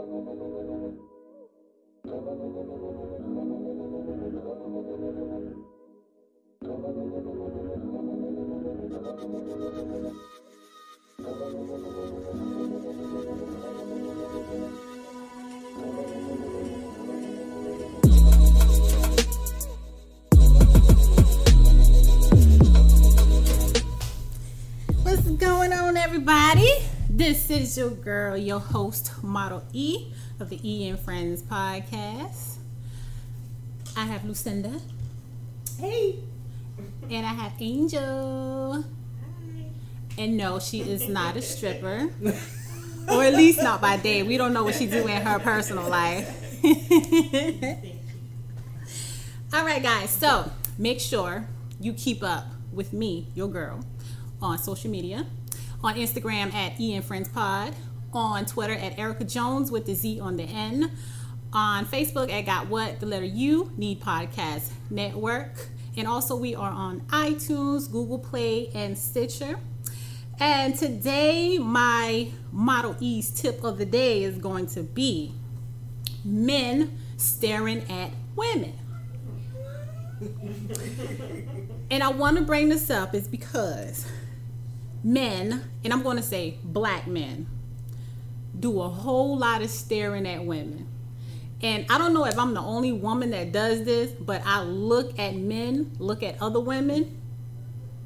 What's going on, everybody? This is your girl, your host, Model E of the E and Friends podcast. I have Lucinda. Hey. And I have Angel. Hi. And no, she is not a stripper. or at least not by day. We don't know what she do in her personal life. All right, guys. So make sure you keep up with me, your girl, on social media. On Instagram at Ian Friends Pod. On Twitter at Erica Jones with the Z on the N. On Facebook at Got What, the letter U, Need Podcast Network. And also, we are on iTunes, Google Play, and Stitcher. And today, my Model E's tip of the day is going to be men staring at women. and I want to bring this up is because men, and I'm going to say black men, do a whole lot of staring at women. And I don't know if I'm the only woman that does this, but I look at men, look at other women.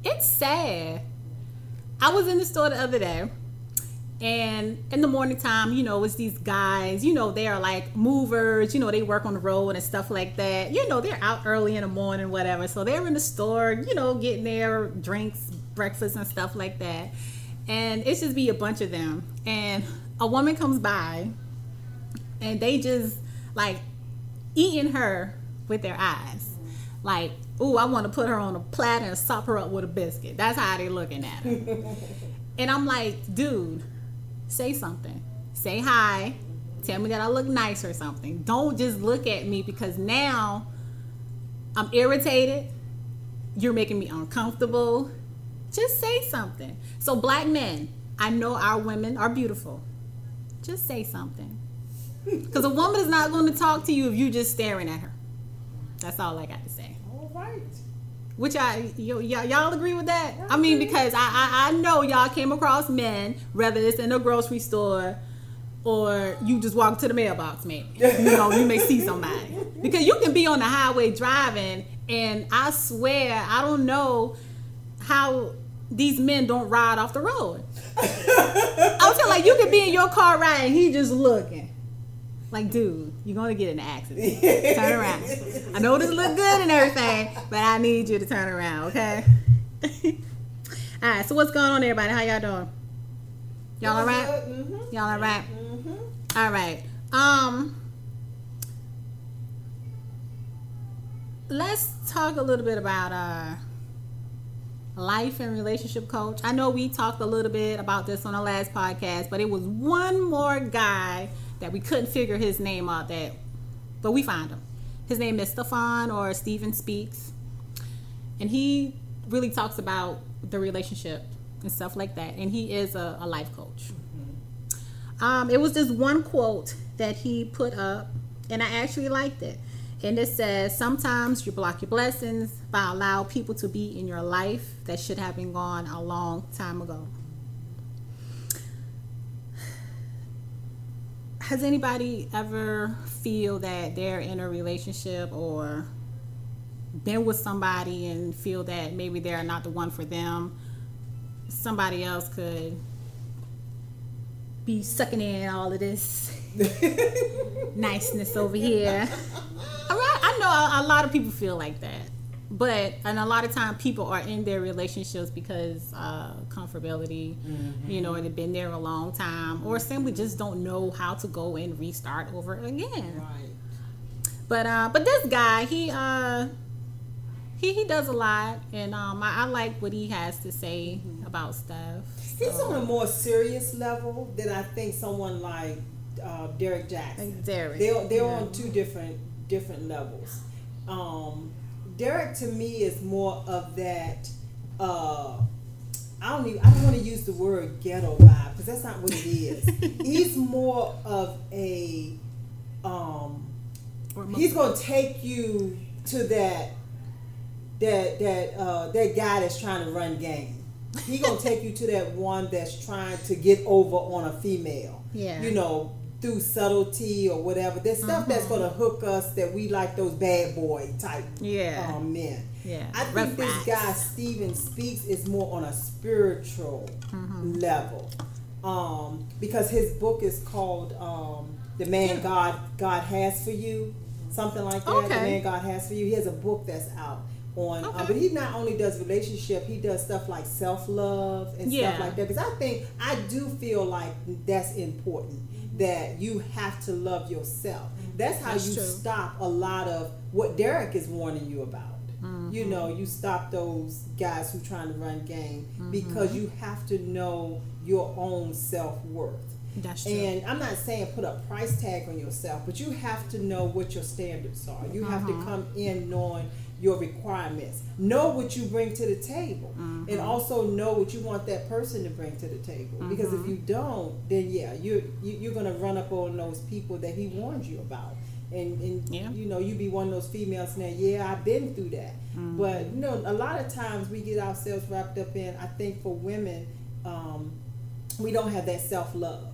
It's sad. I was in the store the other day, and in the morning time, you know, it's these guys, you know, they are like movers, you know, they work on the road and stuff like that. You know, they're out early in the morning, whatever. So they're in the store, you know, getting their drinks, breakfast, and stuff like that. And it's just be a bunch of them. And a woman comes by, and they just like eating her with their eyes. Like, ooh, I want to put her on a platter and sop her up with a biscuit. That's how they're looking at her. and I'm like, dude, say something. Say hi. Tell me that I look nice or something. Don't just look at me because now I'm irritated. You're making me uncomfortable. Just say something. So, black men, I know our women are beautiful. Just say something. Because a woman is not going to talk to you if you're just staring at her. That's all I got to say. All right. Which I y- y- y'all agree with that? I mean, because I, I I know y'all came across men, whether it's in a grocery store or you just walk to the mailbox, maybe you know you may see somebody because you can be on the highway driving, and I swear I don't know how these men don't ride off the road. I was telling like you could be in your car riding, he just looking. Like, dude, you're gonna get in an accident. Turn around. I know this look good and everything, but I need you to turn around, okay? all right. So what's going on, everybody? How y'all doing? Y'all all right? Mm-hmm. Y'all all right? Mm-hmm. All right. Um, let's talk a little bit about uh life and relationship coach. I know we talked a little bit about this on the last podcast, but it was one more guy that we couldn't figure his name out that but we found him. His name is Stefan or Stephen Speaks. And he really talks about the relationship and stuff like that. And he is a, a life coach. Um, it was this one quote that he put up, and I actually liked it. And it says, Sometimes you block your blessings by allow people to be in your life that should have been gone a long time ago. Has anybody ever feel that they're in a relationship or been with somebody and feel that maybe they're not the one for them? Somebody else could be sucking in all of this niceness over here. All right, I know a, a lot of people feel like that, but and a lot of time people are in their relationships because uh, comfortability, you know, and they've been there a long time, or simply just don't know how to go and restart over again. Right. But uh, but this guy, he uh, he he does a lot, and um, I, I like what he has to say about stuff. He's on a more serious level than I think someone like uh, Derrick Jaxn. Like Derrick, They're they're yeah. on two different different levels. Um, Derrick to me is more of that. Uh, I don't even. I don't want to use the word ghetto vibe because that's not what it is. He's more of a he's gonna take you to that that that uh, that guy that's trying to run game. He gonna take you to that one that's trying to get over on a female. Yeah. You know, through subtlety or whatever. There's stuff that's gonna hook us that we like those bad boy type Yeah. um, men. Yeah. I think Rough this guy Stephan Speaks is more on a spiritual Mm-hmm. level, um, because his book is called um, "The Man God God Has for You," something like that. The Man God Has for You. He has a book that's out on, uh, Okay. but he not only does relationship, he does stuff like self love and Yeah. stuff like that. Because I think I do feel like that's important that you have to love yourself. That's how That's you true. stop a lot of what Derrick is warning you about. You Mm-hmm. know, you stop those guys who trying to run game Mm-hmm. because you have to know your own self worth. That's true. And I'm not saying put a price tag on yourself, but you have to know what your standards are. You have to Mm-hmm. come in knowing your requirements. Know what you bring to the table. Mm-hmm. And also know what you want that person to bring to the table. Because Mm-hmm. if you don't, then yeah, you're you, you're gonna run up on those people that he warned you about. And, and Yeah. you know, you be one of those females now, yeah, I've been through that. Mm-hmm. But you know, a lot of times we get ourselves wrapped up in I think for women, um, we don't have that self love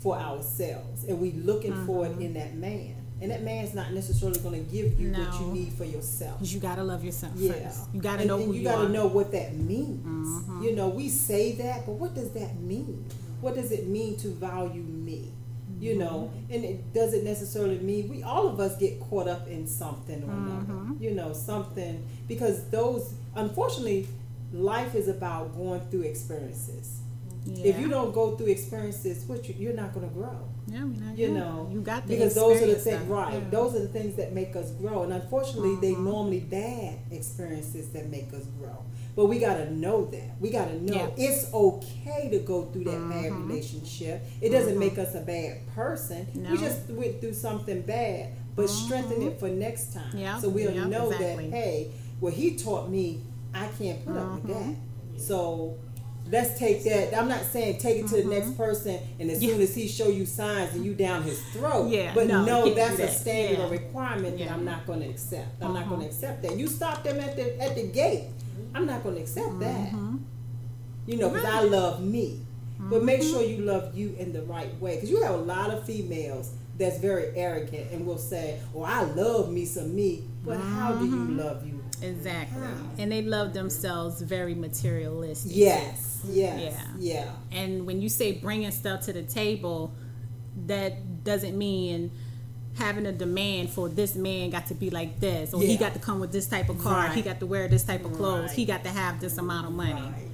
for ourselves, and we looking for Mm-hmm. it in that man. And that man's not necessarily going to give you what you need for yourself. you gotta love yourself Yeah, first. You gotta know and who you you, gotta are. Mm-hmm. know what that means. You know, we say that, but what does that mean? What does it mean to value me? You know, Mm-hmm. and it doesn't necessarily mean we all of us get caught up in something or Mm-hmm. another. You know, something because those unfortunately, life is about going through experiences. Yeah. If you don't go through experiences, what you, you're not going to grow yeah, not you know you got the because those are the things right Yeah. those are the things that make us grow and unfortunately they Mhm. normally bad experiences that make us grow but we got to know that we got to know Yeah. it's okay to go through that bad Mhm. relationship it doesn't Mhm. make us a bad person No. we just went through something bad but strengthen it for next time Yeah. so we'll Yeah, know exactly. that hey well he taught me i can't put up with that so let's take that. I'm not saying take it to the next person, and as Mm-hmm. Yeah. soon as he show you signs and you down his throat. Yeah, But no, no, that's do a standard Yeah. or requirement that I'm not going to accept. I'm not going to Mhm. accept that. You stop them at the at the gate. I'm not going to accept that. Mhm. You know, because I love me. But make Mm-hmm. sure you love you in the right way, because you have a lot of females that's very arrogant and will say, "Oh, I love me some me," but how do you love you? Exactly. And they love themselves very materialistic. Yes, yes, Yeah. yeah. And when you say bringing stuff to the table, that doesn't mean having a demand for this man got to be like this or he got to come with this type of car, he got to wear this type of clothes, Right. he got to have this amount of money. Right.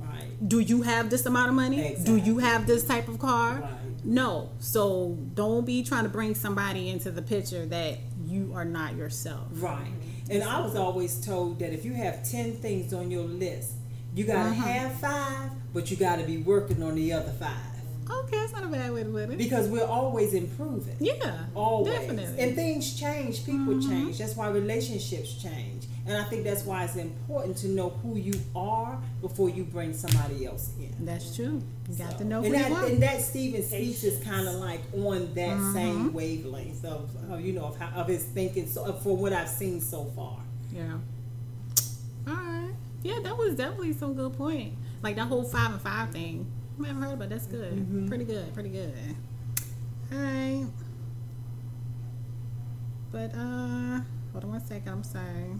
Right. Do you have this amount of money? Do you have this type of car? Right. No. So don't be trying to bring somebody into the picture that you are not yourself. Right. And I was always told that if you have 10 things on your list, you got to Uh-huh. have five, but you got to be working on the other five. Okay, that's not a bad way to put it. Because we're always improving. Yeah. Always. Definitely. And things change, people Mhm. change. That's why relationships change. And I think that's why it's important to know who you are before you bring somebody else in. That's true. You got So- to know who and you that, are. And that Stephan Speaks is kind of like on that Mhm. same wavelength of, of you know of, how, of his thinking. So for what I've seen so far. Yeah. All right. Yeah, that was definitely some good point. Like that whole five and five thing. I haven't heard about. That's good. Mhm. Pretty good. Pretty good. All right. But uh, hold on one second. I'm sorry.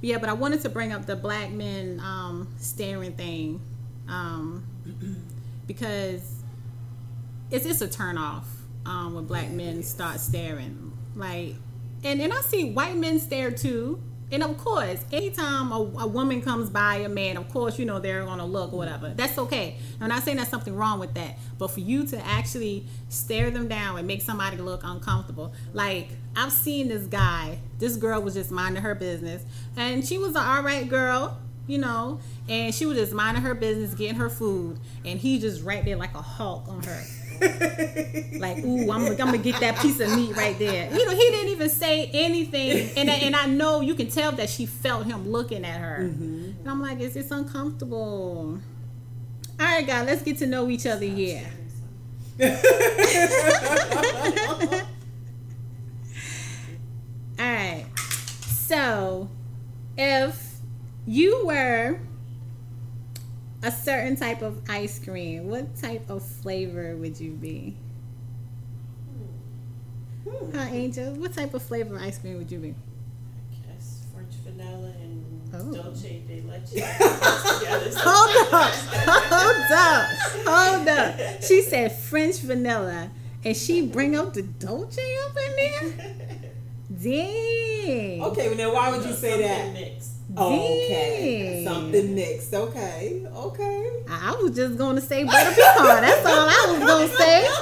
Yeah, but I wanted to bring up the black men um, staring thing, um, because it's it's a turn off um, when black men start staring. Like, and and I see white men stare too. And of course, anytime a, a woman comes by a man, of course, you know they're gonna look or whatever. That's okay. I'm not saying there's something wrong with that, but for you to actually stare them down and make somebody look uncomfortable, like I've seen this guy. This girl was just minding her business, and she was an all right girl, you know, and she was just minding her business, getting her food, and he just right there like a hawk on her like, ooh, I'm, I'm gonna get that piece of meat right there. You know, he didn't even say anything, and and I know you can tell that she felt him looking at her, mm-hmm. and I'm like, is this uncomfortable? All right, guys, let's get to know each other here. All right, so if you were certain type of ice cream, what type of flavor would you be? Hmm. Huh, Angel? What type of flavor ice cream would you be? Yes, French vanilla and Oh. Dolce de leche. Hold up, hold up, hold up. She said French vanilla, and she bring up the Dolce up in there. Dang. Okay, well, now why would you say that? Mixed. Okay, Dang. something mixed. Okay, okay. I was just going to say butter pecan. That's all I was going to say.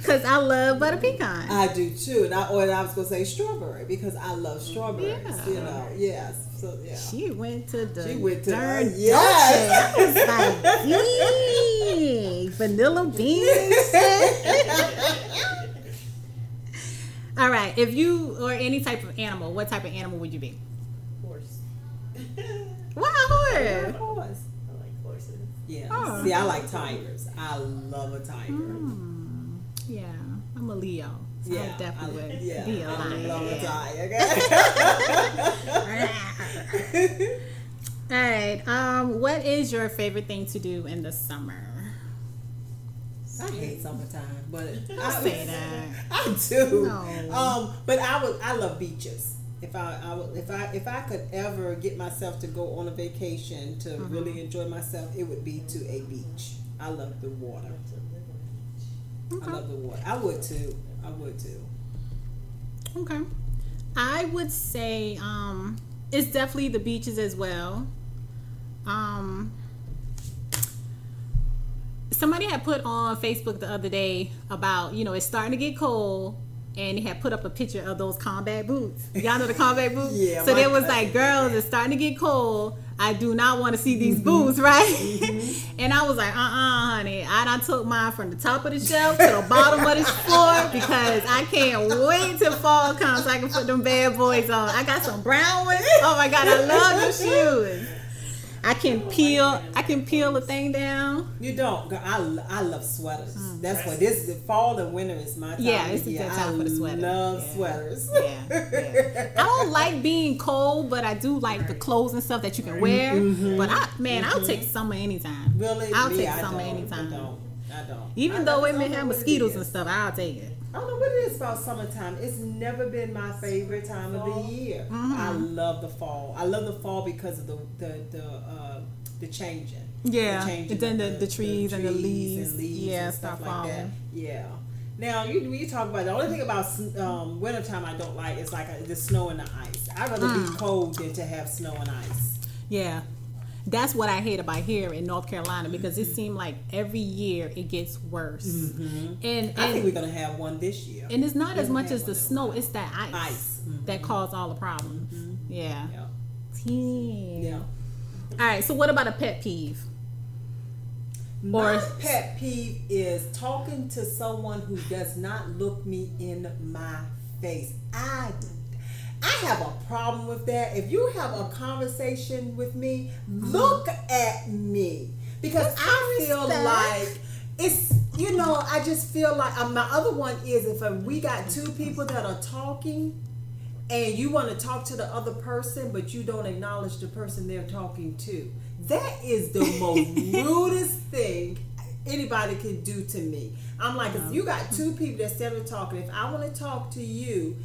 Because I love butter pecan. I do too, and I, or I was gonna say strawberry because I love strawberries. Yeah. You know, yes. So yeah. She went to the She went to the- yes. I was like, dang, vanilla beans. All right, if you or any type of animal, what type of animal would you be? Horse. Wow, Of horse. I like horses. Yeah. Oh. See, I like tigers. I love a tiger. Hmm. Yeah, I'm a Leo. So I Yeah, definitely I, would yeah, be a I lion. love a Yeah. tiger. All right. Um, what is your favorite thing to do in the summer? I hate summertime, but Don't I say that. I do. No. Um, but I would. I love beaches. If I, I would, if I, if I could ever get myself to go on a vacation to Mm-hmm. really enjoy myself, it would be to a beach. I love the water. I love the water. I would too. I would too. Okay. I would say um, it's definitely the beaches as well. Um, somebody had put on Facebook the other day about you know it's starting to get cold. And he had put up a picture of those combat boots. Y'all know the combat boots? Yeah, So there was like, girls, it's starting to get cold. I do not want to see these boots, right? and I was like, uh uh honey. I done took mine from the top of the shelf to the bottom of the floor because I can't wait till fall comes so I can put them bad boys on. I got some brown ones. Oh my God, I love the shoes. I can peel, I can peel the thing down. You don't. Girl, I, I love sweaters. Hmm. That's what this is. Fall and winter is my time. Yeah, it's the a year. time I for the sweater. love Yeah. sweaters. Yeah, yeah. I don't like being cold, but I do like the clothes and stuff that you can mm-hmm. wear. Mm-hmm. But I, man, I'll take mm-hmm. summer anytime. Really? I'll take summer don't. anytime. I don't. I don't. Even I- though it may have mosquitoes and stuff, I'll take it. I don't know what it is about summertime. It's never been my favorite time of the year. Mm-hmm. I love the fall. I love the fall because of the the the uh, the changing. Yeah, the changing and then of the- the trees and the leaves, and leaves yeah, and stuff like that. Yeah. Now you you talk about the only thing about um, wintertime I don't like is like uh the snow and the ice. I'd rather Mm. be cold than to have snow and ice. Yeah. That's what I hate about here in North Carolina because it mm-hmm. seemed like every year it gets worse. Mm-hmm. And Mm-hmm. I think we're gonna have one this year. and it's not as Doesn't much as the one. snow, it's that ice, Ice. That mm-hmm. caused all the problems. Yeah. Yeah. Yeah. Yeah. All right, so what about a pet peeve? My Or- pet peeve is talking to someone who does not look me in my face. I I have a problem with that. If you have a conversation with me, look at me because I feel respect. like it's you know I just feel like um, my other one is if uh, we got two people that are talking and you want to talk to the other person, but you don't acknowledge the person they're talking to. That is the most rudest thing anybody can do to me. I'm like, if you got two people that stand there talking, if I want to talk to you,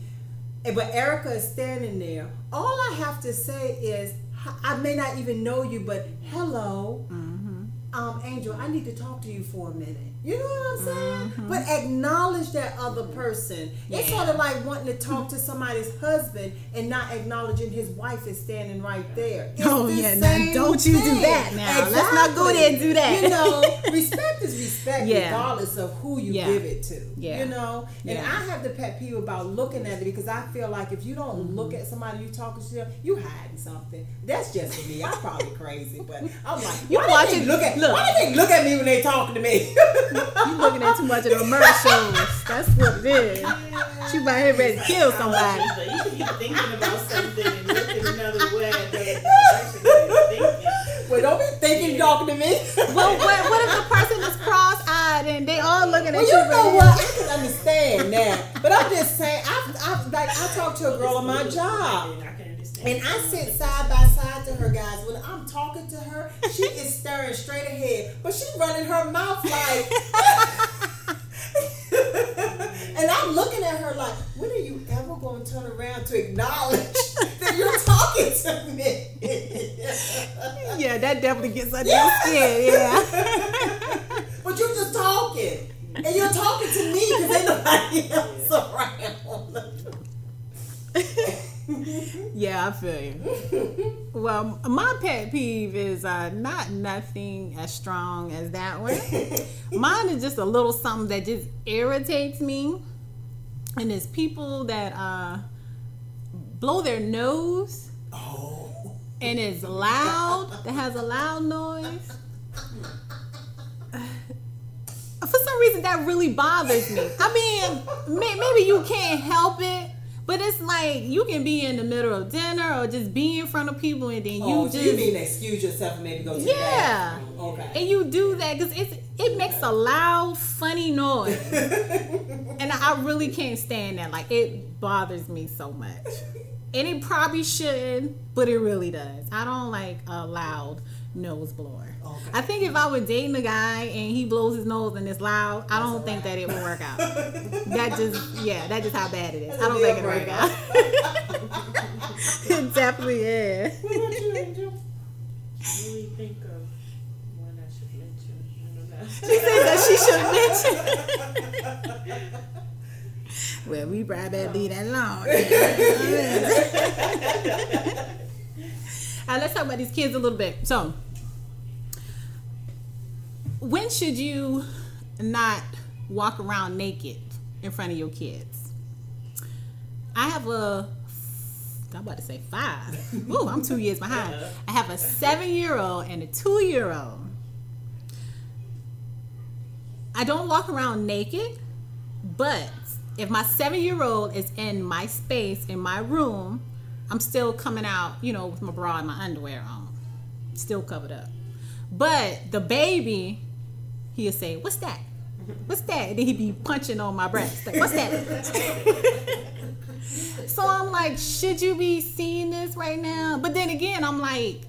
Eh, but Erica is standing there, all I have to say is, I may not even know you, but hello, mm. Um, Angel, I need to talk to you for a minute. You know what I'm saying? But acknowledge that other person. It's sort of like wanting to talk to somebody's husband and not acknowledging his wife is standing right there. It's Oh, the yeah, now don't you do that now. Let's not go there and do that. You know, respect is respect Yeah. regardless of who you Yeah. give it to. Yeah. You know? And Yeah. I have the pet peeve about looking at it because I feel like if you don't Mm-hmm. look at somebody you're talking to, you hiding something. That's just me. I'm probably crazy, but I'm like, You watching- look at look. why do they look at me when they talking to me? You looking at too much of the commercials. That's what it is. She about here ready to kill somebody. But you should be thinking about something and looking another way. Another direction thinking. well, don't be thinking you talking to me. Well, what, what if the person is cross-eyed and they all looking at Well, you? you know ready- what? I can understand that, but I'm just saying. I, I like I talked to a girl on my job. And I can understand. And I sit side by side to her, guys. When I'm talking to her, she is staring straight ahead, but she's running her mouth like. and I'm looking at her like, when are you ever going to turn around to acknowledge that you're talking to me? Yeah, that definitely gets under your skin. Yeah. but you're just talking. And you're talking to me because ain't nobody else around. Yeah, I feel you. Well, my pet peeve is uh, not nothing as strong as that one. Mine is just a little something that just irritates me, and it's people that uh, blow their nose oh. and it's loud. That has a loud noise. For some reason, that really bothers me. I mean, may- maybe you can't help it, but it's like you can be in the middle of dinner or just be in front of people, and then you Oh, so just you mean excuse yourself and maybe go to the yeah, bathroom. Okay. and you do that because it's it makes a loud, funny noise, and I really can't stand that. Like it bothers me so much, and it probably shouldn't, but it really does. I don't like a loud nose blower. Okay. I think if I were dating a guy and he blows his nose and it's loud, I don't think wrap. that it would work out. that just yeah, that's just how bad it is. That's I a don't deal think it would work out. it definitely is. What about you, Angel? really think of one I should mention. I don't know. She said that she should mention. well, we probably better leave that alone. Uh, let's talk about these kids a little bit. So, when should you not walk around naked in front of your kids? I have a, I'm about to say five. Ooh, I'm two years behind. I have a seven year old and a two year old. I don't walk around naked, but if my seven year old is in my space, in my room, I'm still coming out, you know, with my bra and my underwear on, still covered up. But the baby, he'll say, What's that? What's that? And then he'd be punching on my breast. Like, What's that? so I'm like, Should you be seeing this right now? But then again, I'm like,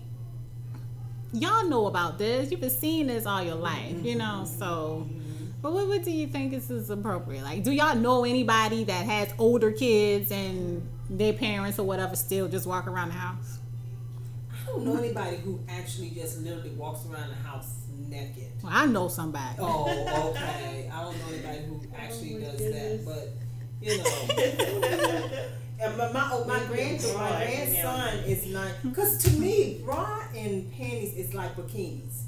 Y'all know about this. You've been seeing this all your life, you know? So. But what, what do you think is, is appropriate? Like, do y'all know anybody that has older kids and their parents or whatever still just walk around the house? I don't know anybody who actually just literally walks around the house naked. Well, I know somebody. Oh, okay. I don't know anybody who actually does that, but you know. And my my, oh, my grandson, my grandson is not because to me, bra and panties is like bikinis.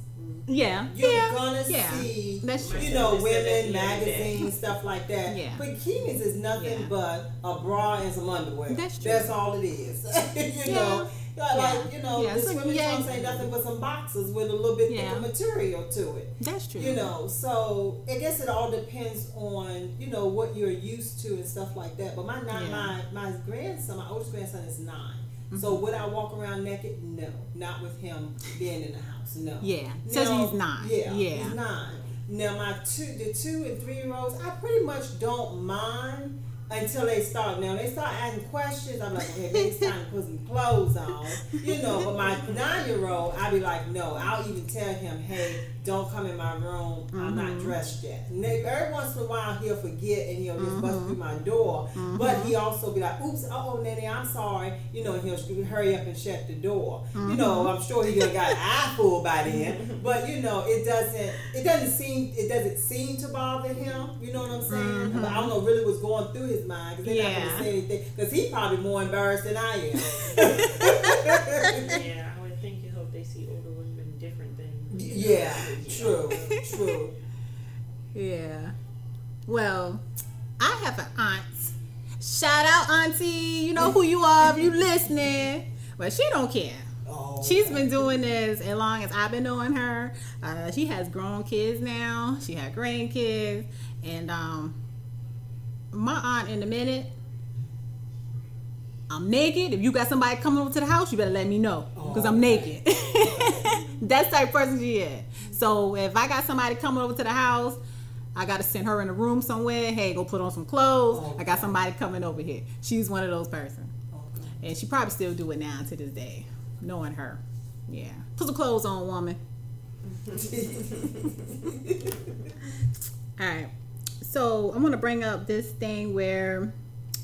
Yeah, You're yeah, gonna yeah. see, That's true. you know, They said that women, the other day. magazines, stuff like that. Yeah. Bikinis is nothing Yeah. but a bra and some underwear. That's true. That's all it is. you Yeah. know, like, like, you know, Yeah, the so, swimming yeah. trunks ain't nothing but some boxes with a little bit Yeah. thicker material to it. That's true. You know, so I guess it all depends on you know what you're used to and stuff like that. But my Yeah. my my grandson, my oldest grandson is 9 So Mm-hmm. would I walk around naked? No, not with him being in the house. No. Yeah, Now- he's nine. Yeah, Yeah. he's nine. Now my two, the two and three year olds, I pretty much don't mind until they start. Now they start asking questions. I'm like, okay, it's time to put some clothes on, you know. But my nine year old, I'd be like, no. I'll even tell him, hey, don't come in my room. I'm not Mm-hmm. dressed yet. And every once in a while he'll forget and he'll just bust Mm-hmm. through my door. But he also be like, oops, oh, Nanny, I'm sorry. You know, and he'll hurry up and shut the door. You know, Mm-hmm. I'm sure he got an eye full by then. But you know, it doesn't. It doesn't seem. It doesn't seem to bother him. You know what I'm saying? But I don't know really what's going through his mind because they're not. Yeah. going to say anything because he's probably more embarrassed than I am. yeah, I would think you hope they see older women different than. yeah, know. true, true. Yeah. Well, I have an aunt. Shout out, Auntie. You know who you are if you listening. But she don't care. Oh, She's okay. been doing this as long as I've been knowing her. Uh, she has grown kids now. She had grandkids, and um, my aunt in a minute. I'm naked. If you got somebody coming over to the house, you better let me know because I'm oh, naked. That's the type of person she is. So if I got somebody coming over to the house, I got to send her in a room somewhere. Hey, go put on some clothes. I got somebody coming over here. She's one of those persons. Okay. and she probably still do it now to this day, knowing her. Yeah, put some clothes on, woman. All right. So I'm gonna bring up this thing where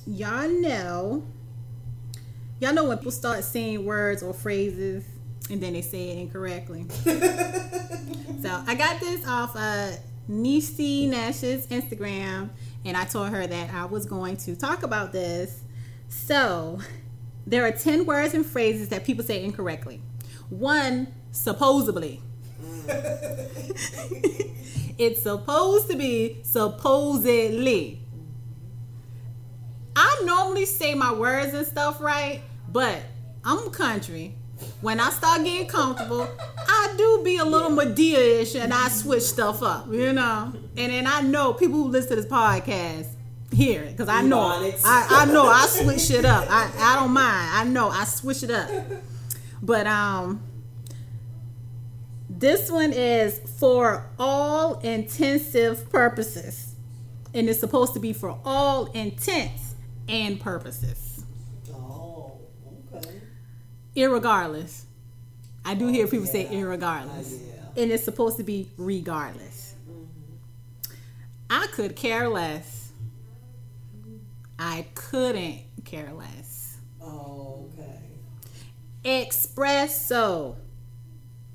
y'all know, y'all know when people start saying words or phrases and then they say it incorrectly. so I got this off uh, Niecy Nash's Instagram, and I told her that I was going to talk about this. So there are ten words and phrases that people say incorrectly. One, supposedly. it's supposed to be supposedly. I normally say my words and stuff right, but I'm country. When I start getting comfortable, I do be a little Madea-ish and I switch stuff up, you know. And then I know people who listen to this podcast hear it because I know I, I know I switch shit up. I, I don't mind. I know I switch it up. But um this one is for all intensive purposes. And it's supposed to be for all intents and purposes. Oh, okay. Irregardless. I do hear people say yeah. irregardless. Uh, yeah. And it's supposed to be regardless. I could care less. I couldn't care less. Oh, okay. Espresso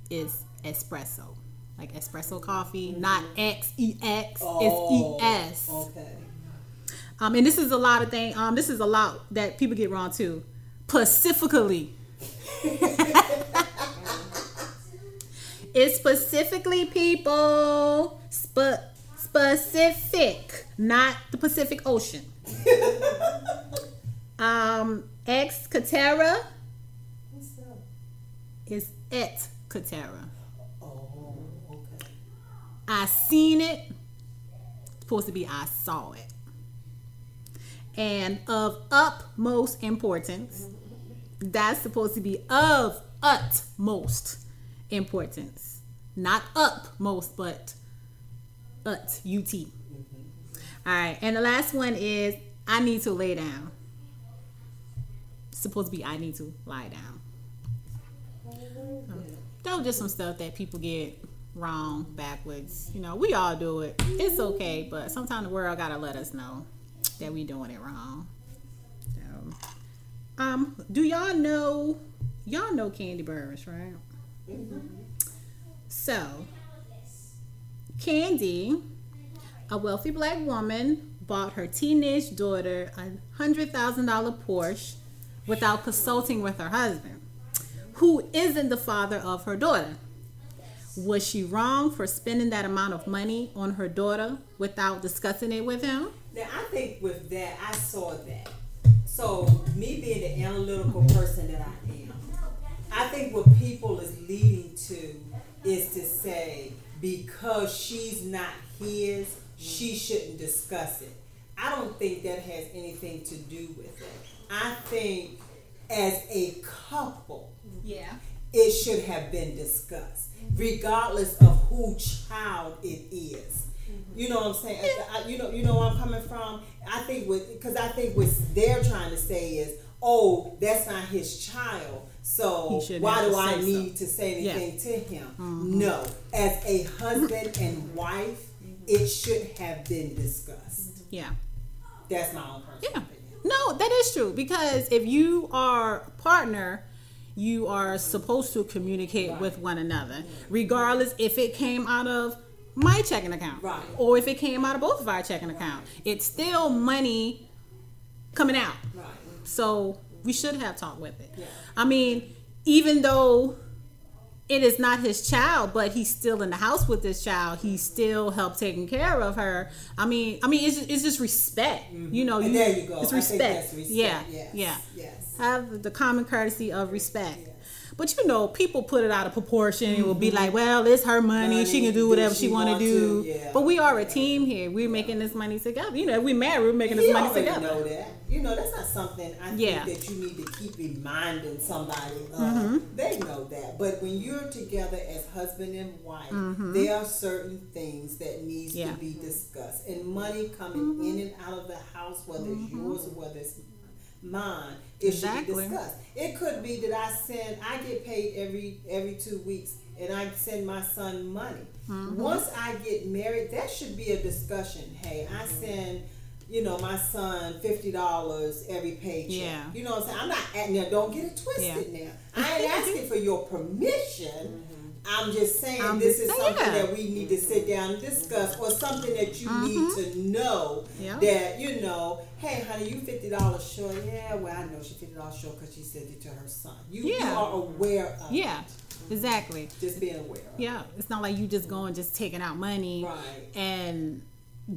is espresso. Like espresso coffee, not X E X. Oh, It's E S. Okay. Um, and this is a lot of thing. Um, this is a lot that people get wrong too. Pacifically. it's specifically people spe- specific, not the Pacific Ocean. um, ex Katera is et Katera. I seen it. Supposed to be I saw it. And of utmost importance, that's supposed to be of utmost importance. Not upmost, but ut, U-T. All right, and the last one is I need to lay down. supposed to be I need to lie down. Was just some stuff that people get wrong, backwards. You know, we all do it. It's okay, but sometimes the world gotta let us know that we doing it wrong. So, um, do y'all know? Y'all know Kandi Burruss, right? So, Kandi, a wealthy black woman, bought her teenage daughter a hundred thousand dollar Porsche without consulting with her husband, who isn't the father of her daughter. Was she wrong for spending that amount of money on her daughter without discussing it with him? Now I think with that, I saw that. So me being the analytical person that I am, I think what people is leading to is to say because she's not his, she shouldn't discuss it. I don't think that has anything to do with it. I think as a couple, Yeah. It should have been discussed, mm-hmm. regardless of who child it is. Mm-hmm. You know what I'm saying? I, I- you know, you know where I'm coming from. I think with because I think what they're trying to say is, oh, that's not his child, so why do I say so. need to say Yeah. anything to him? Mm-hmm. No, as a husband and wife, it should have been discussed. Yeah. That's my own personal Yeah. opinion. No, that is true because if you are a partner, you are supposed to communicate with one another, regardless if it came out of my checking account Right. or if it came out of both of our checking account. It's still money coming out. Right. So we should have talked with it. Yeah. I mean, even though it is not his child, but he's still in the house with this child. He still helped taking care of her. I mean, I mean, it's just, it's just respect. You mm-hmm. know, you, there you go. It's respect. respect. Yeah, Yes. yeah. Yes. Have the common courtesy of respect. But you know, people put it out of proportion. It will be like, well, it's her money. she can do whatever she she want to do. yeah. But we are a team here. We're making this money together. You know, if we married, we're making this He money already together. know that. You know, that's not something I Yeah. think that you need to keep reminding somebody of. Mm-hmm. They know that. But when you're together as husband and wife, there are certain things that needs Mm-hmm. Yeah. to be discussed. And money coming in and out of the house, whether it's Mm-hmm. yours or whether it's mine. It should Exactly. be discussed. It could be that I send, I get paid every every two weeks, and I send my son money. Mm-hmm. Once I get married, that should be a discussion. Hey, I send. You know, my son fifty dollars every paycheck. Yeah. You know what I'm saying? I'm not at now. Don't get it twisted now. I ain't asking for your permission. I'm just saying I'm this just is saying. something that we need to sit down and discuss, or something that you need to know Mm-hmm. Yeah. that you know. Hey, honey, you fifty dollars short. Yeah, well, I know she fifty dollars short because she sent it to her son. You, you are aware of. Yeah, it. exactly. just being aware. Yeah, it's not like you just going just taking out money Right. and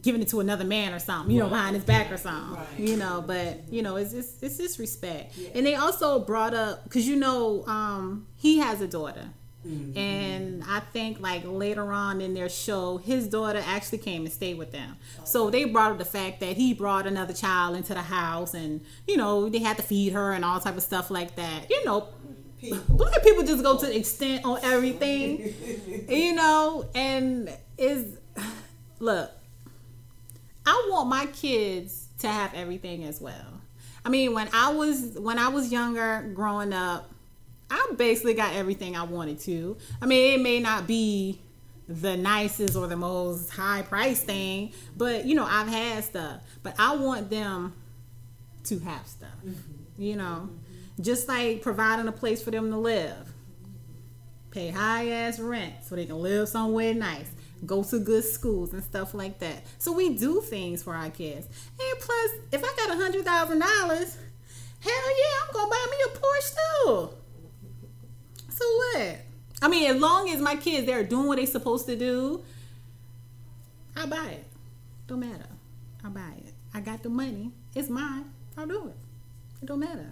giving it to another man or something, you know, behind his back or something, Right. you know. But you know, it's just it's just respect. Yeah. And they also brought up because you know um, he has a daughter. Mm-hmm. And I think like later on in their show, his daughter actually came and stayed with them. So they brought up the fact that he brought another child into the house, and you know they had to feed her and all type of stuff like that. You know, People. black people just go to the extent on everything, you know. And is look, I want my kids to have everything as well. I mean, when I was when I was younger, growing up, I basically got everything I wanted to. I mean, it may not be the nicest or the most high price thing, but you know, I've had stuff. But I want them to have stuff. Mm-hmm. You know, just like providing a place for them to live, pay high ass rent so they can live somewhere nice, go to good schools and stuff like that. So we do things for our kids. And plus, if I got a hundred thousand dollars, hell yeah, I'm gonna buy me a Porsche too. What? I mean, as long as my kids they're doing what they're supposed to do, I buy it. Don't matter. I buy it. I got the money. It's mine. I'll do it. It don't matter.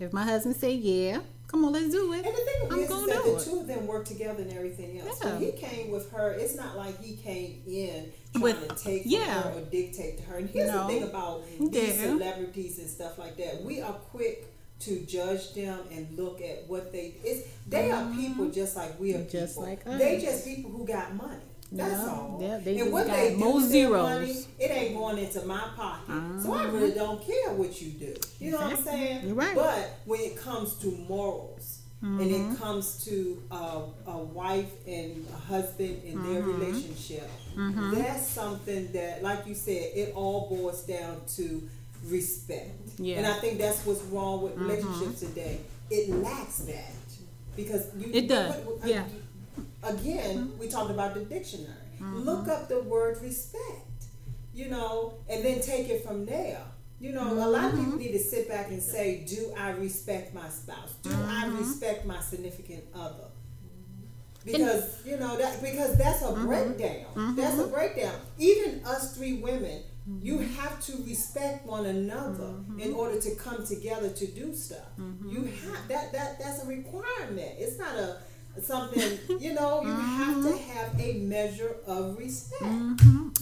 If my husband say yeah, come on, let's do it. And the thing I'm is, is gonna that do the it. two of them work together and everything else. Yeah. When he came with her, it's not like he came in trying With- to take yeah. her or dictate to her. And here's No. the thing about these Yeah. celebrities and stuff like that. We are quick to judge them and look at what they it's they are people just like we are Mm-hmm. Just people. like They us. just people who got money. That's Yeah. all. Yeah, they and what got they with zeros. money, it ain't going into my pocket. So I really don't care what you do. You know what I'm saying? You're right. But when it comes to morals and Mm-hmm. it comes to uh, a wife and a husband and their Mm-hmm. relationship, that's something that, like you said, it all boils down to respect. Yeah. Mm-hmm. And I think that's what's wrong with relationships today. It lacks that because you. It does. what- what- Yeah. Again, we talked about the dictionary. Mm-hmm. Look up the word respect. You know, and then take it from there. You know, a lot of Mm-hmm. people need to sit back and say, "Do I respect my spouse? Do I Mm-hmm. respect my significant other?" Because you know that because that's Mm-hmm. a breakdown. That's a breakdown. Even us three women, you Mm-hmm. have to respect one another in order to come together to do stuff. Mm-hmm. You have that that that's a requirement. It's not a something you know. You have Mm-hmm. to have a measure of respect.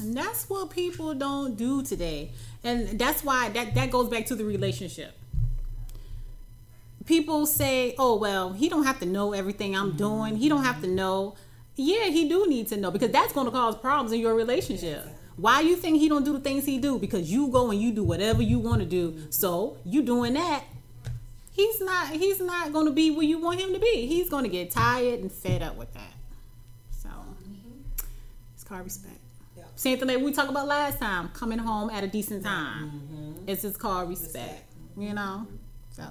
And that's what people don't do today. And that's why that, that goes back to the relationship. People say, oh, well, he don't have to know everything I'm doing. He don't have to know. Yeah, he do need to know because that's going to cause problems in your relationship. Why you think he don't do the things he do? Because you go and you do whatever you want to do. So you doing that. He's not. He's not going to be where you want him to be. He's going to get tired and fed up with that. So it's called respect. Yeah. Same thing that we talked about last time, coming home at a decent time. Mm-hmm. It's just called respect, Respect. you know? So,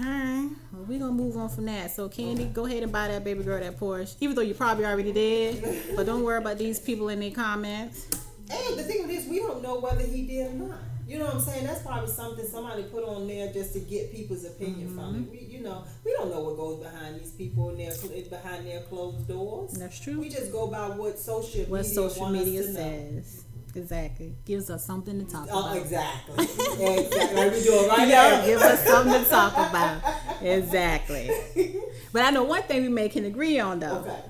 alright, well, we're gonna move on from that. So, Kandi, go ahead and buy that baby girl that Porsche, even though you probably already did. But don't worry about these people in their comments. And the thing of this, we don't know whether he did or not. You know what I'm saying? That's probably something somebody put on there just to get people's opinion from Mm-hmm. it. We, you know, we don't know what goes behind these people in their behind their closed doors. That's true. We just go by what social What media social media says. Exactly. Gives us something to talk Oh, about. exactly. exactly. Like we doing right Yeah, now. give us something to talk about. Exactly. But I know one thing we may can agree on though. Okay.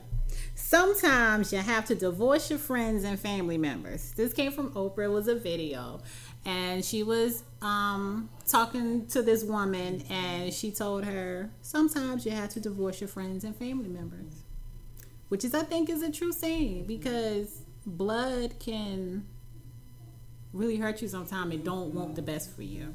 Sometimes you have to divorce your friends and family members. This came from Oprah. It was a video. And she was um, talking to this woman, and she told her, Sometimes you have to divorce your friends and family members. Which is, I think, is a true saying because blood can really hurt you sometimes and don't want the best for you.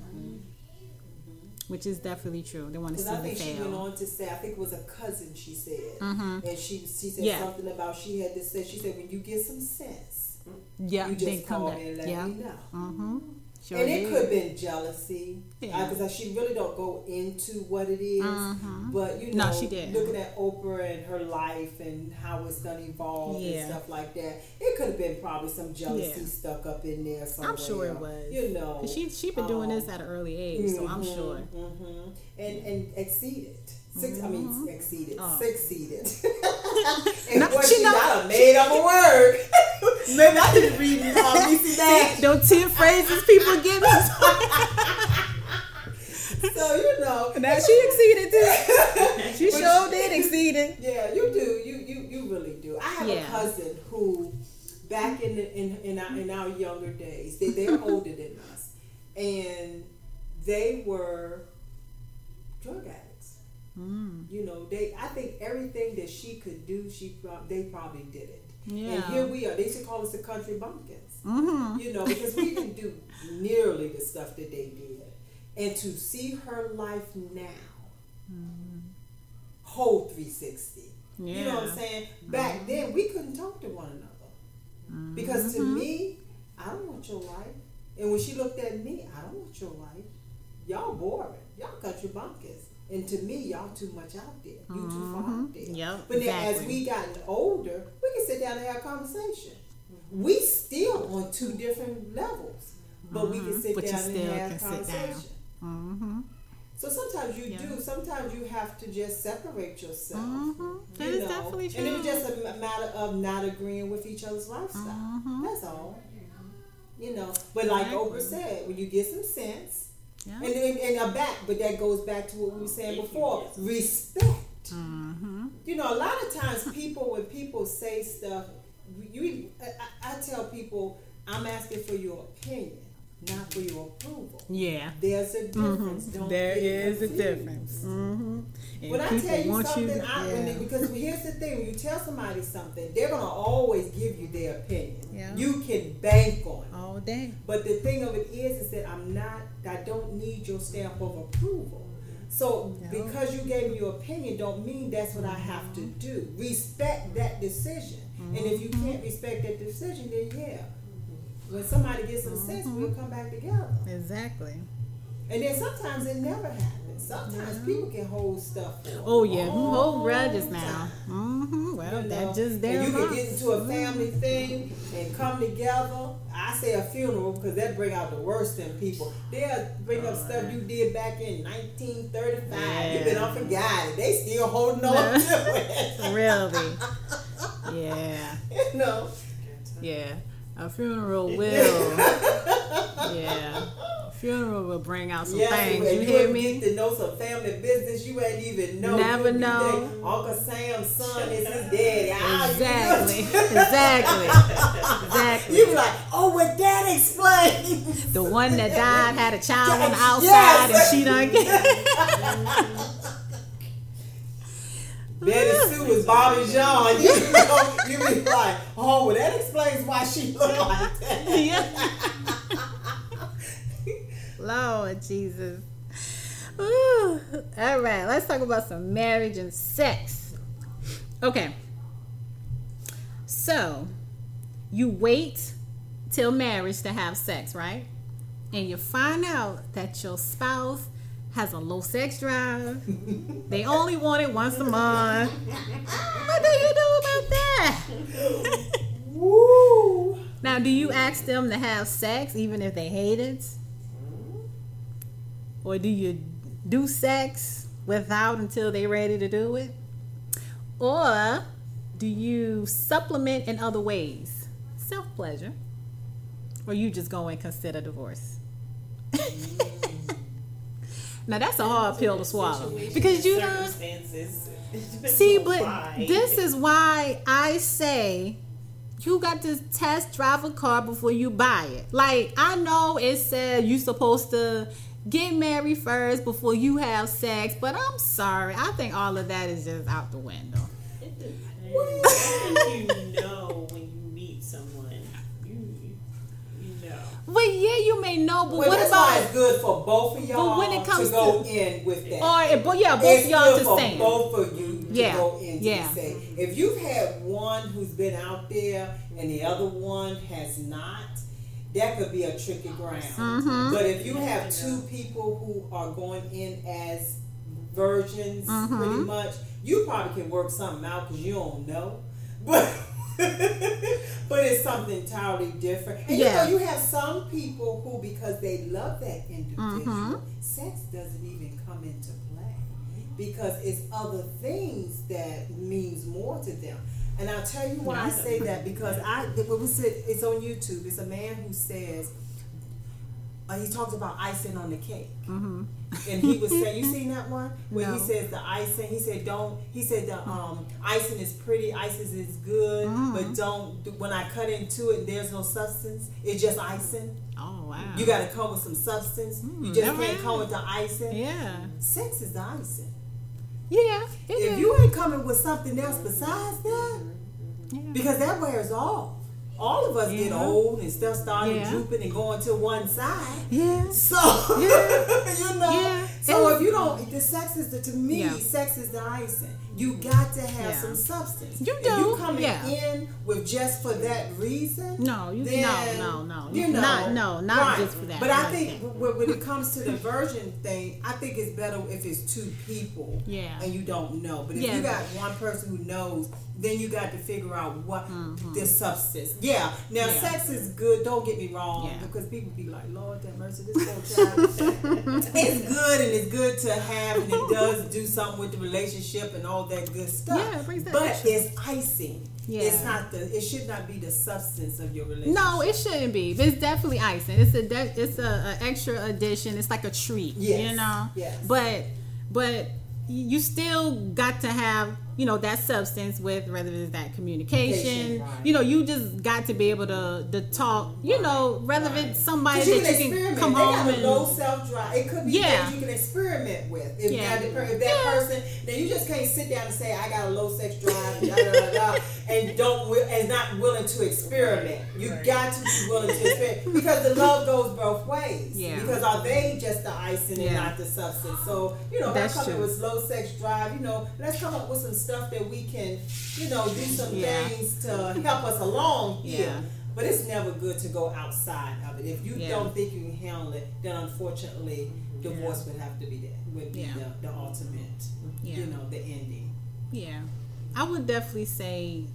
Which is definitely true. They want to see I think she went on to say, I think it was a cousin she said, Mhm. and she she said Yeah. something about she had to say. She said when you get some sense, Yeah, you just come call back. me and let Yeah. me know. Mm-hmm. Sure and it could have been jealousy, Yeah. because she really don't go into what it is. Mhm. But you No, know, she did. looking at Oprah and her life and how it's gonna evolve Yeah. and stuff like that, it could have been probably some jealousy Yeah. stuck up in there. I'm sure it was. You know, she she been doing um, this at an early age, so I'm sure. mhm. And and exceeded. Six, I mean, exceeded, Oh. succeeded. and No, what she got a made up a word. Maybe I didn't read uh, BC Dash. Those ten phrases people give us. So you know, now she exceeded too. She sure did exceeded. Yeah, you do. You you you really do. I have Yeah. a cousin who, back in the, in in our, in our younger days, they they're older than us, and they were drug addicts. Mm. You know, they. I think everything that she could do, she they probably did it. Yeah. And here we are. They should call us the country bumpkins. Mm-hmm. You know, because we didn't do nearly the stuff that they did, and to see her life now, whole three sixty. You know what I'm saying? Back then, we couldn't talk to one another because to Mm-hmm. me, I don't want your life. And when she looked at me, I don't want your life. Y'all boring. Y'all country bumpkins. And to me, y'all too much out there. You too far out there. Mm-hmm. Yep, But then as we gotten older, we can sit down and have a conversation. We still on two different levels, but we can sit Mm-hmm. But you down and have sit conversation. Mm-hmm. So sometimes you Yeah. do. Sometimes you have to just separate yourself. Mm-hmm. That you is know, definitely true. And it was just a matter of not agreeing with each other's lifestyle. Mhm. That's all. You know, but like Oprah said, when you get some sense, Yeah. and and, and I'm back, but that goes back to what we were saying before: respect. Mm-hmm. You know, a lot of times people, when people say stuff, you, I, I I tell people, I'm asking for your opinion, not for your approval. Yeah. There's a difference. Don't Mm-hmm. There is a difference. Mm-hmm. When I tell you something, I, when they, because here's the thing: when you tell somebody something, they're gonna always give you their opinion. Yeah. You can bank on it. all day. But the thing of it is, is that I'm not. I don't need your stamp of approval. So No. because you gave me your opinion, don't mean that's what I have to do. Respect that decision. And if you Mm-hmm. can't respect that decision, then yeah. When somebody gets some sense, Mm-hmm. we'll come back together. Exactly. And then sometimes it never happens. Sometimes people can hold stuff. For Oh yeah, hold grudges now? Mm-hmm. Well, You that know, just their and you can get into a family thing and come together. I say a funeral because that bring out the worst in people. They'll bring up stuff you did back in 1935. You've been Yeah. on forgotten. They still holding on to it. really. Yeah, you know. yeah. A funeral will. Yeah. A funeral will bring out some Yes, things. You you hear me? get to know some family business you ain't even know. Never know. Uncle Sam's son is his daddy. Ah, Exactly. exactly. Exactly. You be like, oh, well, that explains. The one that died had a child on the outside Yes. and she done get Betty Sue was Bobby John. You know, you be like, oh, well, that explains why she looked like that. yeah. Lord Jesus. Ooh. All right, let's talk about some marriage and sex. Okay. So, you wait till marriage to have sex, right? And you find out that your spouse has a low sex drive. they only want it once a month. What do you do about that? Woo! Now, do you ask them to have sex even if they hate it? Or do you do sex without until they're ready to do it? Or do you supplement in other ways? Self pleasure. Or you just go and consider divorce? now, that's a hard pill to swallow. Because you know. circumstances. It depends See, but why. this is why I say you got to test drive a car before you buy it. Like I know it said you're supposed to get married first before you have sex, but I'm sorry. I think all of that is just out the window. It depends. You know when you meet someone. You, you know. Well, yeah, you may know, but Well, what that's why about it's good for both of y'all when it comes to go to- in with that. or but yeah, both it's y'all good to for stand. both of you to Yeah, go in yeah. to say if you've had one who's been out there and the other one has not that could be a tricky ground Mhm. but if you have two people who are going in as virgins Mhm. pretty much you probably can work something out because you don't know but but it's something entirely different and Yeah. you know you have some people who because they love that individual Mhm. sex doesn't even come into play because it's other things that means more to them. And I'll tell you why I say that because I it was it's on YouTube. It's a man who says he talks about icing on the cake, hmm and he was saying, "You seen that one where he says the icing? He said don't. He said the um, icing is pretty, icing is good, Mm. but don't. When I cut into it, there's no substance. It's just icing. Oh wow. You got to come with some substance. you Mm, just can't had come it. with the icing. yeah. Sex is the icing. Yeah. It If is. you ain't coming with something else besides that, yeah. because that wears off. All of us get old and stuff started Yeah. drooping and going to one side. yeah. So Yeah. you know. Yeah. So It- if you don't, the sex is the to me, Yeah. sex is the icing. You got to have Yeah. some substance. You do. If you coming yeah. in with just for that reason, No, you then, no, no, no. You know, not no, not right. just for that. But I think when, when it comes to the virgin thing, I think it's better if it's two people Yeah. and you don't know. But if Yeah. you got one person who knows, then you got to figure out what the substance. Yeah. Now Mm-hmm. Yeah. sex is good. Don't get me wrong, Yeah. because people be like, Lord, that mercy, this poor child. it's good and it's good to have, and it does do something with the relationship and all that good stuff. Yeah, it brings that but it's icing. Yeah. It's not the. It should not be the substance of your relationship. No, it shouldn't be. But it's definitely icing. It's a de- it's a, a extra addition. It's like a treat. Yes, You know. yes. But but you still got to have you know that substance with whether it's that communication. Communication, right. You know, you just got to be able to to talk. You know, whether Right. somebody you that can you can experiment. come they home got a and low self drive. It could be Yeah. things you can experiment with. If, Yeah. that, if that Yeah. person, then you just can't sit down and say, "I got a low sex drive," da, da, da, da, and don't wi- and not willing to experiment. You got to be willing to experiment because the love goes both ways. Yeah. Because are they just the icing and not the substance? So you know, if That's I come in true. with low sex drive, you know, let's come up with some stuff that we can, you know, do some Yeah. things to help us along here. Yeah. But it's never good to go outside of it. If you Yeah. don't think you can handle it, then unfortunately, divorce would have to be the, would be the, the ultimate, you know, the ending. Yeah, I would definitely say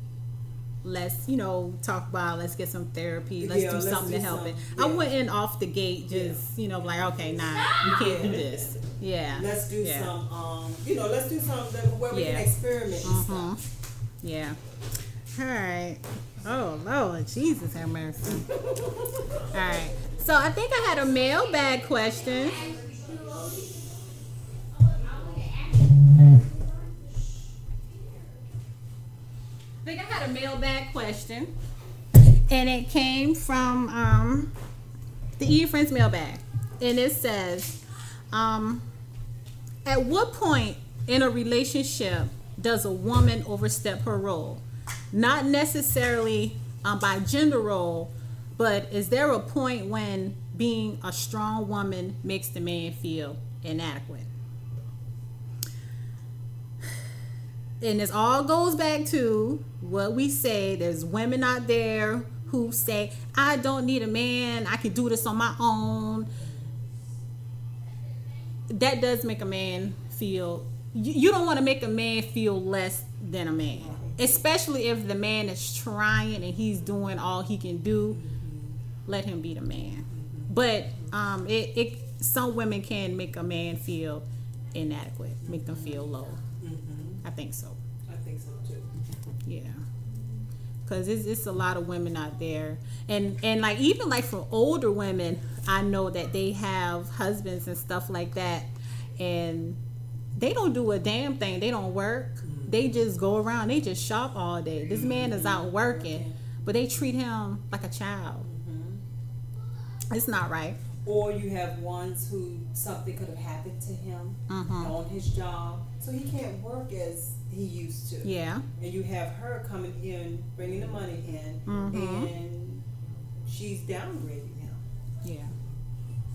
let's you know talk about let's get some therapy let's Yeah, do let's something do to help it. yeah. i wouldn't off the gate just you know like okay nah you can't do this. Yeah. Let's do yeah. some, um, you know, let's do something where we Yeah. can experiment stuff. yeah. All right oh lord jesus have mercy. All right so i think i had a mailbag question question, and it came from um, the E Friends mailbag, and it says, um, "At what point in a relationship does a woman overstep her role? Not necessarily um, by gender role, but is there a point when being a strong woman makes the man feel inadequate?" And this all goes back to what we say. There's women out there who say i don't need a man. I can do this on my own. That does make a man feel you, don't want to make a man feel less than a man especially if the man is trying and he's doing all he can do. Let him be the man. But um it, it some women can make a man feel inadequate make them feel low I think so. I think so too. Yeah. Cause it's, it's a lot of women out there, and and like even like for older women, I know that they have husbands and stuff like that, and they don't do a damn thing. They don't work. Mm. They just go around. They just shop all day. This mm-hmm. man is out mm-hmm. working, but they treat him like a child. Mm-hmm. It's not right. Or you have ones who something could have happened to him Mhm. on his job, so he can't work as he used to. Yeah. and you have her coming in, bringing the money in, Mhm. and she's downgrading him. Yeah.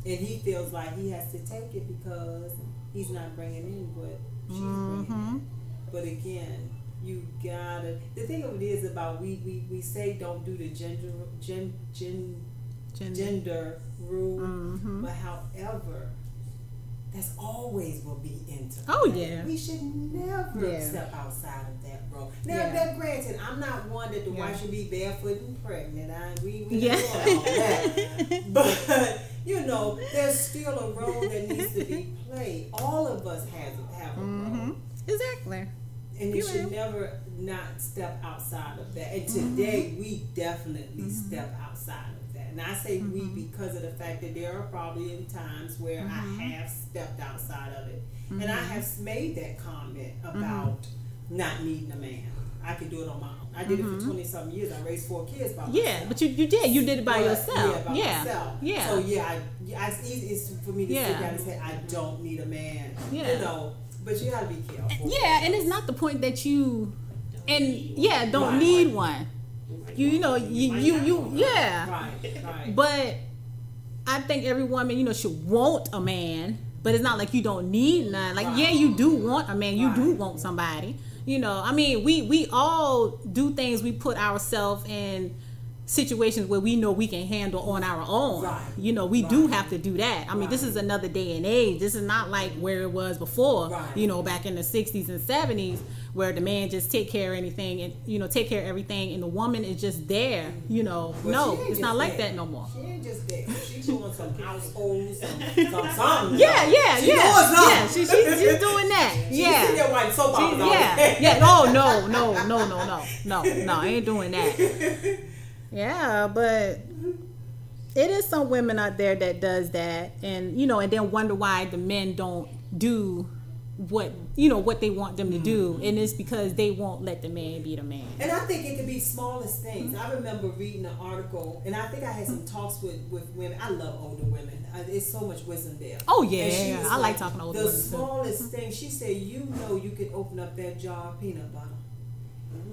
and he feels like he has to take it because he's not bringing in what she's bringing Mm-hmm. in. But again, you gotta. The thing of it is about we we, we say don't do the gender gen, gen Gender. gender rule, Mhm. but however. That's always will be into. Oh, yeah. We should never Yeah. step outside of that, bro. Now, Yeah. now, granted, I'm not one that the Yeah. wife should be barefoot and pregnant. I we we Yeah. all that. But you know, there's still a role that needs to be played. All of us has have a Mm-hmm. role, Exactly. and you You should never not step outside of that. And Mm-hmm. today, we definitely step outside of that. And I say we because of the fact that there are probably in times where Mm-hmm. I have stepped outside of it, and I have made that comment about not needing a man. I could do it on my own. I did it for twenty something years. I raised four kids by myself. Mm-hmm. Yeah, but you, you did. You did it by But, yourself. Yeah, by yeah. myself. Yeah. So yeah, I, yeah, it's easy for me to Yeah. sit down and say I don't need a man. Yeah. You know, but you gotta be careful. Yeah, and it's not the point that you and yeah, don't Right. need one. You you know, you you, you yeah. Right, right. But I think every woman, you know, should want a man, but it's not like you don't need none. Like, Right. yeah, you do want a man. You do want somebody. You know, I mean, we we all do things. We put ourselves in situations where we know we can handle on our own. Right. You know, we do have to do that. I mean, this is another day and age. This is not like where it was before. Right. You know, back in the '60s and '70s, where the man just take care of anything and you know take care of everything, and the woman is just there. You know, But no, it's not like there. that no more. She ain't just there. She doing some household, some, some something. Yeah, yeah, She yeah, yeah. She, she, she's doing that. She yeah, sitting there soap She- yeah, yeah. Oh no, no, no, no, no, no, no. I ain't doing that. Yeah, but it is some women out there that does that, and you know, and then wonder why the men don't do what you know what they want them to do, and it's because they won't let the man be the man. And I think it could be smallest things. I remember reading an article, and I think I had some talks with, with women. I love older women. It's so much wisdom there. Oh yeah, was I like talking to older The women too. smallest thing, she said, you know, you could open up that jar of peanut butter.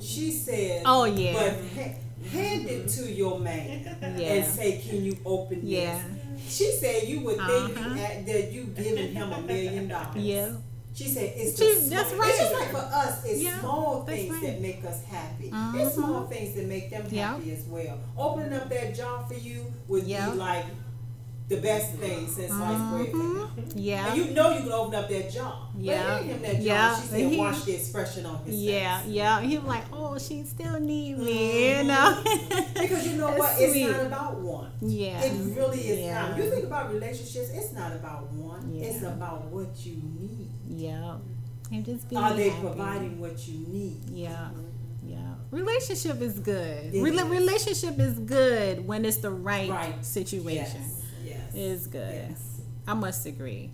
She said, Oh, yeah. but ha- hand it to your man Yeah. and say, can you open Yeah. this? She said you would think Uh-huh. that, that you giving him a million dollars. Yeah. She said it's that's right. It's just like for us, it's Yeah, small things right. that make us happy. Mhm. It's small things that make them happy as well. Opening up that jar for you would Yeah. be like the best thing since sliced bread. for him. Mhm. Yeah. And you know you can open up that jar. Yeah. But him that jar. Yeah. She said, he- watch the expression on his Yeah, face. yeah. yeah. He was like, "Oh, she still need me," you know. Because you know what? It's not about one. Yeah. It really is Yeah. not. You think about relationships, it's not about one. Yeah. It's about what you need. Yeah. And just being Are they happy. providing what you need? Yeah. Yeah. Relationship is good. It Rela- is. relationship is good when it's the right, Right. situation. Yes. Yes. Is good. Yes. I must agree.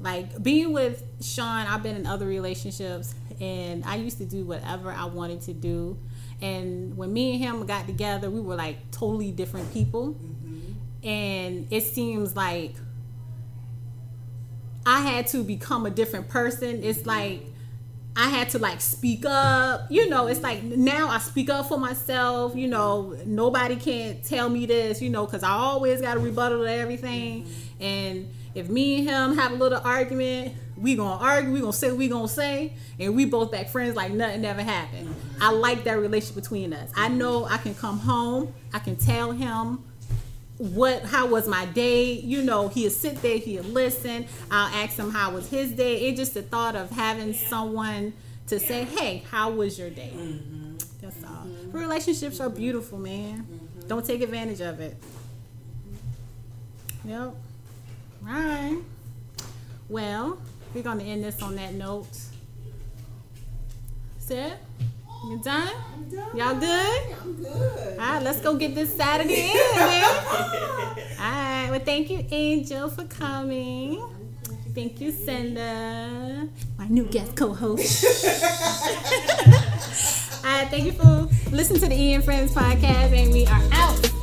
Like being with Sean, I've been in other relationships and I used to do whatever I wanted to do. And when me and him got together, we were like totally different people. Mm-hmm. And it seems like I had to become a different person. It's like I had to like speak up. You know, it's like now I speak up for myself. You know, nobody can tell me this, you know, because I always got a rebuttal to everything. And if me and him have a little argument, we gonna argue, we gonna say we gonna say, and we both back friends like nothing ever happened. I like that relationship between us. I know I can come home, I can tell him what how was my day? You know he'll sit there he'll listen. I'll ask him how was his day. It's just the thought of having someone to say hey how was your day? Mm-hmm. That's all. Relationships are beautiful man. Mm-hmm. Don't take advantage of it. Yep. All right well we're gonna end this on that note. Sid, you done I'm done. y'all good I'm good. all right, let's go get this Saturday in, man. All right. Well, thank you, Angel, for coming. Thank you, Senda, my new guest co-host. All right. Thank you for listening to the Ian Friends podcast, and we are out.